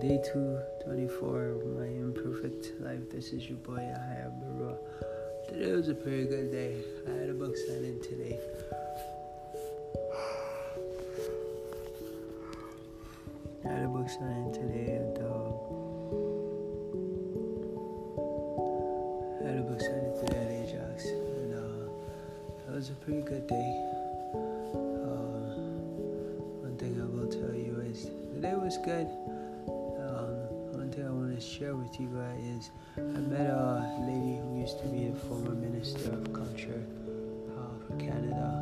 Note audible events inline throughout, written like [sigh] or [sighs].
day 224 of my imperfect life. This is your boy Ahaya Barua. Today was a pretty good day. I had a book signing today. [sighs] I had a book signing today and uh, I had a book signing today at Ajax and uh, it was a pretty good day. Uh, one thing I will tell you is the day was good. Share with you guys is I met a lady who used to be the former minister of culture uh, for Canada,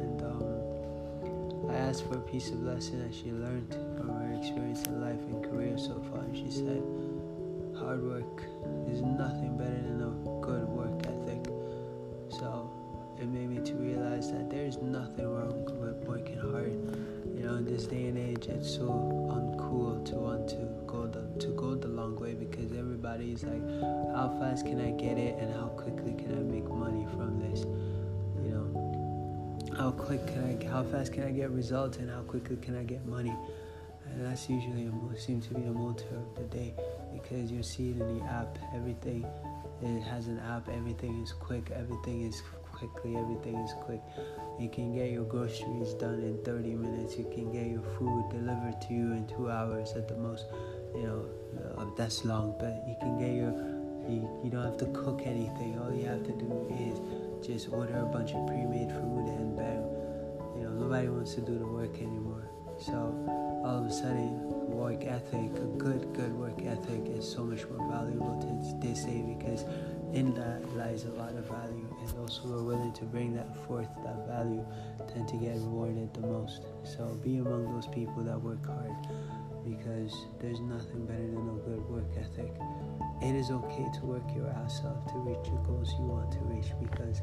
and um, I asked for a piece of lesson that she learned from her experience in life and career so far, and she said, "Hard work is nothing it made me to realize that there's nothing wrong with working hard. You know, in this day and age, it's so uncool to want to go the to go the long way because everybody's like, how fast can I get it and how quickly can I make money from this? You know, how quick can I, how fast can I get results and how quickly can I get money? And that's usually seems to be the motto of the day because you see it in the app. Everything it has an app. Everything is quick. Everything is quickly. Everything is quick. You can get your groceries done in 30 minutes. You can get your food delivered to you in two hours at the most. You know, uh, that's long, but you can get your. You, you don't have to cook anything. All you have to do is just order a bunch of pre-made food and bam. You know, nobody wants to do the work anymore. So all of a sudden, work ethic, a good, good work ethic is so much more valuable to this day because in that lies a lot of value, and those who are willing to bring that forth, that value, tend to get rewarded the most. So be among those people that work hard because there's nothing better than a good work ethic. It is okay to work your ass off to reach the goals you want to reach because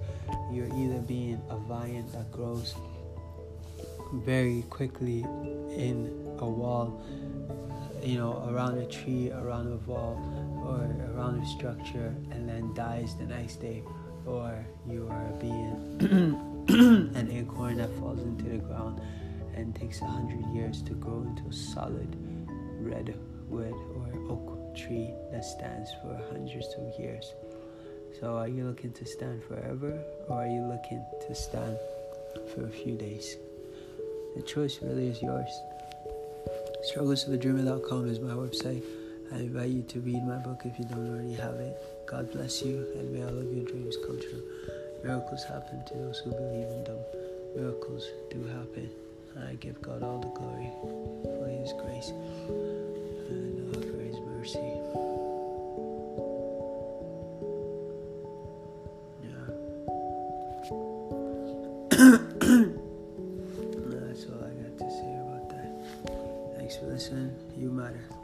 you're either being a vine that grows very quickly in a wall, you know, around a tree, around a wall, or around a structure, and then dies the next day, or you are a being [clears throat] an acorn that falls into the ground and takes a hundred years to grow into a solid redwood or oak tree that stands for hundreds of years. So, are you looking to stand forever, or are you looking to stand for a few days? The choice really is yours. Strugglesofadreamer.com is my website. I invite you to read my book if you don't already have it. God bless you, and may all of your dreams come true. Miracles happen to those who believe in them. Miracles do happen. I give God all the glory for His grace and for His mercy. Yeah. [clears throat] Thanks for listening. You matter.